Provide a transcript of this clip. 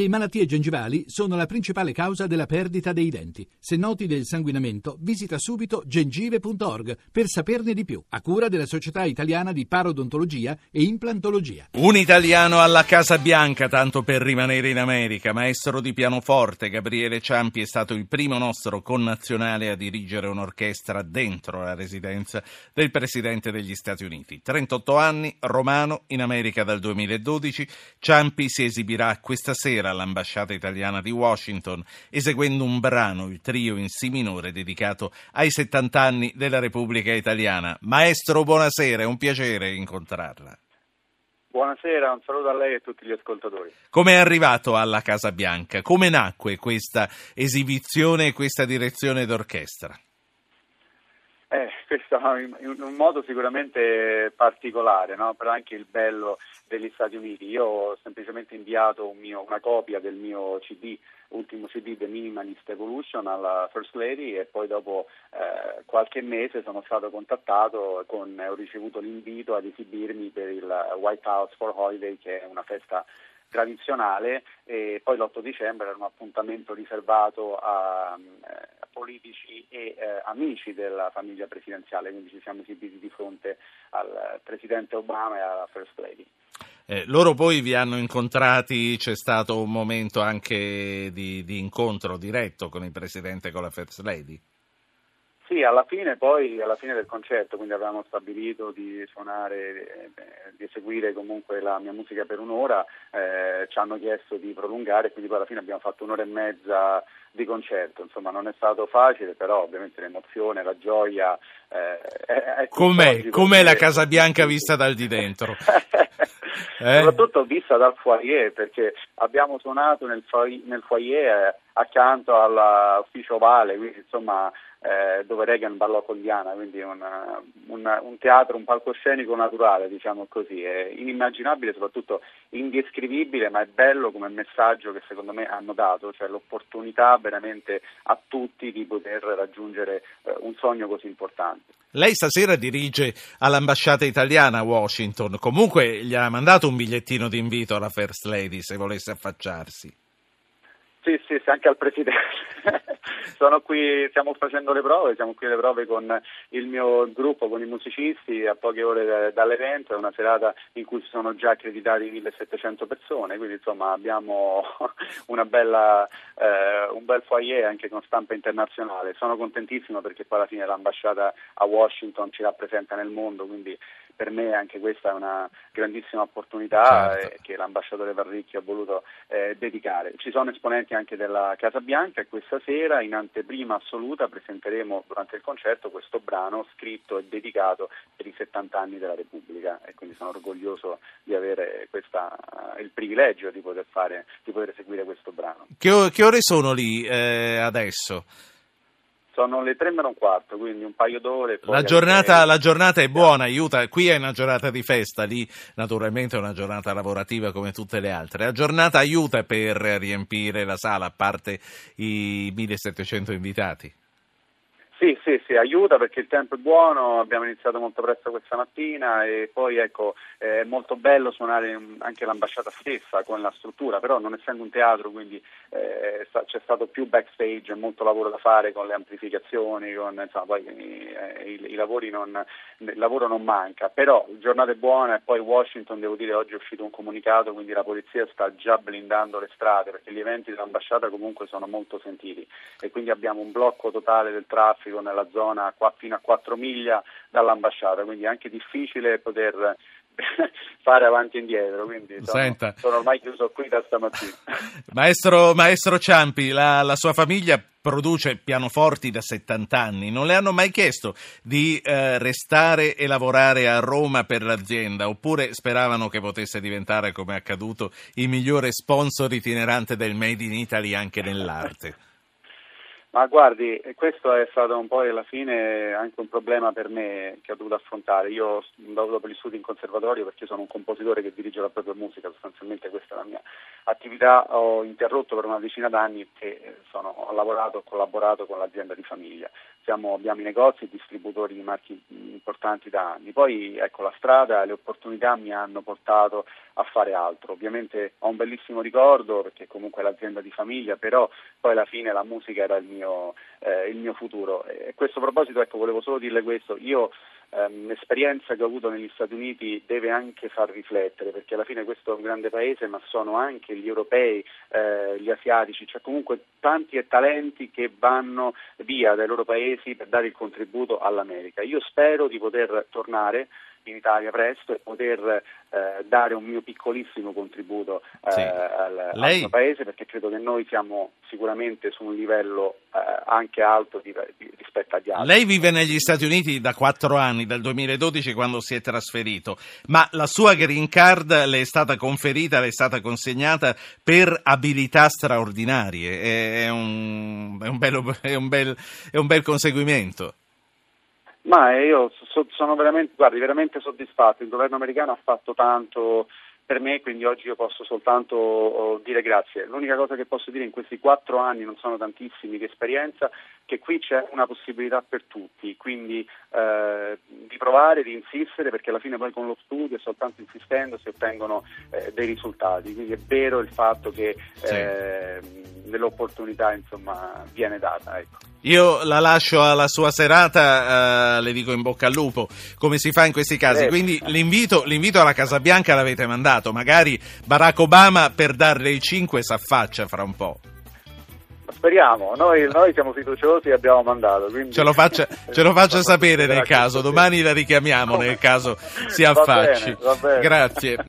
Le malattie gengivali sono la principale causa della perdita dei denti. Se noti del sanguinamento, visita subito gengive.org per saperne di più, a cura della Società Italiana di Parodontologia e Implantologia. Un italiano alla Casa Bianca, tanto per rimanere in America. Maestro di pianoforte, Gabriele Ciampi è stato il primo nostro connazionale a dirigere un'orchestra dentro la residenza del Presidente degli Stati Uniti. 38 anni, romano, in America dal 2012. Ciampi si esibirà questa sera all'ambasciata italiana di Washington, eseguendo un brano, il trio in Si minore, dedicato ai 70 anni della Repubblica Italiana. Maestro, buonasera, è un piacere incontrarla. Buonasera, un saluto a lei e a tutti gli ascoltatori. Come è arrivato alla Casa Bianca? Come nacque questa esibizione e questa direzione d'orchestra? Eh, questo in un modo sicuramente particolare, no? però anche il bello degli Stati Uniti. Io ho semplicemente inviato un mio, una copia del mio CD, ultimo CD The Minimalist Evolution alla First Lady e poi dopo eh, qualche mese sono stato contattato con, ho ricevuto l'invito ad esibirmi per il White House for Holiday che è una festa tradizionale e poi l'8 dicembre era un appuntamento riservato a, eh, politici e eh, amici della famiglia presidenziale, quindi ci siamo esibiti di fronte al presidente Obama e alla First Lady. Eh, loro poi vi hanno incontrati, c'è stato un momento anche di, di incontro diretto con il presidente e con la First Lady? Sì, alla fine poi, alla fine del concerto, quindi avevamo stabilito di suonare, eh, di eseguire comunque la mia musica per un'ora, eh, ci hanno chiesto di prolungare, quindi poi alla fine abbiamo fatto un'ora e mezza di concerto, insomma non è stato facile, però ovviamente l'emozione, la gioia... Eh, è com'è, com'è la Casa Bianca vista dal di dentro? eh? Soprattutto vista dal foyer, perché abbiamo suonato nel foyer, nel foyer eh, accanto all'ufficio ovale, quindi insomma eh, dove Reagan ballò con Diana, quindi un, un, un, teatro, un palcoscenico naturale, diciamo così, è inimmaginabile, soprattutto indescrivibile, ma è bello come messaggio che secondo me hanno dato, cioè l'opportunità veramente a tutti di poter raggiungere eh, un sogno così importante. Lei stasera dirige all'ambasciata italiana a Washington, comunque gli ha mandato un bigliettino di invito alla First Lady se volesse affacciarsi. Sì, sì, anche al Presidente. Sono qui, stiamo facendo le prove, siamo qui alle prove con il mio gruppo, con i musicisti, a poche ore dall'evento, è una serata in cui si sono già accreditati 1700 persone, quindi insomma abbiamo bella, eh, un bel foyer anche con stampa internazionale. Sono contentissimo perché poi alla fine l'ambasciata a Washington ci rappresenta nel mondo, quindi per me anche questa è una grandissima opportunità certo. eh, che l'ambasciatore Varricchi ha voluto eh, dedicare. Ci sono esponenti anche della Casa Bianca e questa sera in anteprima assoluta presenteremo durante il concerto questo brano scritto e dedicato per i 70 anni della Repubblica e quindi sono orgoglioso di avere questa, uh, il privilegio di poter, fare, di poter eseguire questo brano. Che, che ore sono lì eh, adesso? Sono le tre meno un quarto, quindi un paio d'ore. La giornata, la giornata, è buona, aiuta. Qui è una giornata di festa, lì naturalmente è una giornata lavorativa come tutte le altre. La giornata aiuta per riempire la sala, a parte i 1700 invitati. Sì, sì, sì, aiuta perché il tempo è buono, abbiamo iniziato molto presto questa mattina e poi ecco, è molto bello suonare anche l'ambasciata stessa con la struttura, però non essendo un teatro quindi eh, c'è stato più backstage, molto lavoro da fare con le amplificazioni, con, insomma, poi eh, i, i, lavori non, il lavoro non manca, però giornate buone e poi Washington devo dire oggi è uscito un comunicato, quindi la polizia sta già blindando le strade perché gli eventi dell'ambasciata comunque sono molto sentiti e quindi abbiamo un blocco totale del traffico traffico nella zona fino a 4 miglia dall'ambasciata, quindi è anche difficile poter fare avanti e indietro, quindi sono, sono, ormai chiuso qui da stamattina. maestro, maestro Ciampi, la, la, sua famiglia produce pianoforti da 70 anni, non le hanno mai chiesto di eh, restare e lavorare a Roma per l'azienda, oppure speravano che potesse diventare, come è accaduto, il migliore sponsor itinerante del Made in Italy anche nell'arte? Ma guardi, questo è stato un po' alla fine anche un problema per me che ho dovuto affrontare. Io per gli studi in conservatorio perché sono un compositore che dirige la propria musica, sostanzialmente questa è la mia attività. Ho interrotto per una decina d'anni e sono, ho lavorato, ho collaborato con l'azienda di famiglia siamo, abbiamo i negozi distributori di marchi importanti da anni. Poi ecco la strada, le opportunità mi hanno portato a fare altro. Ovviamente ho un bellissimo ricordo perché comunque è l'azienda di famiglia, però poi alla fine la musica era il mio, eh, il mio futuro. E a questo proposito ecco, volevo solo dirle questo, io ehm, l'esperienza che ho avuto negli Stati Uniti deve anche far riflettere perché alla fine questo è un grande paese ma sono anche gli europei, eh, gli asiatici, cioè comunque tanti e talenti che vanno via dai loro paesi per dare il contributo all'America. Io spero di poter tornare in Italia presto e poter eh, dare un mio piccolissimo contributo eh, sì. al, Lei... al, paese perché credo che noi siamo sicuramente su un livello eh, anche alto di, di, rispetto agli altri. Lei vive negli Stati Uniti da quattro anni, dal 2012 quando si è trasferito, ma la sua green card le è stata conferita, le è stata consegnata per abilità straordinarie, è, è, un, è, un, bello, è un, bel, un bel conseguimento. Ma io so, sono veramente, guardi, veramente soddisfatto, il governo americano ha fatto tanto per me, quindi oggi io posso soltanto oh, dire grazie. L'unica cosa che posso dire in questi quattro anni, non sono tantissimi di esperienza, che qui c'è una possibilità per tutti, quindi eh, di provare, di insistere, perché alla fine poi con lo studio e soltanto insistendo si ottengono eh, dei risultati. Quindi è vero il fatto che sì. eh, dell'opportunità insomma, viene data. Ecco. Io la lascio alla sua serata, uh, le dico in bocca al lupo, come si fa in questi casi. Quindi l'invito, l'invito, alla Casa Bianca l'avete mandato, magari Barack Obama per darle il 5 s'affaccia fra un po'. Speriamo, noi, noi siamo fiduciosi e abbiamo mandato. Quindi... Ce lo faccia, ce lo faccia sapere nel caso, domani la richiamiamo nel caso si affacci. Va bene, va bene. Grazie.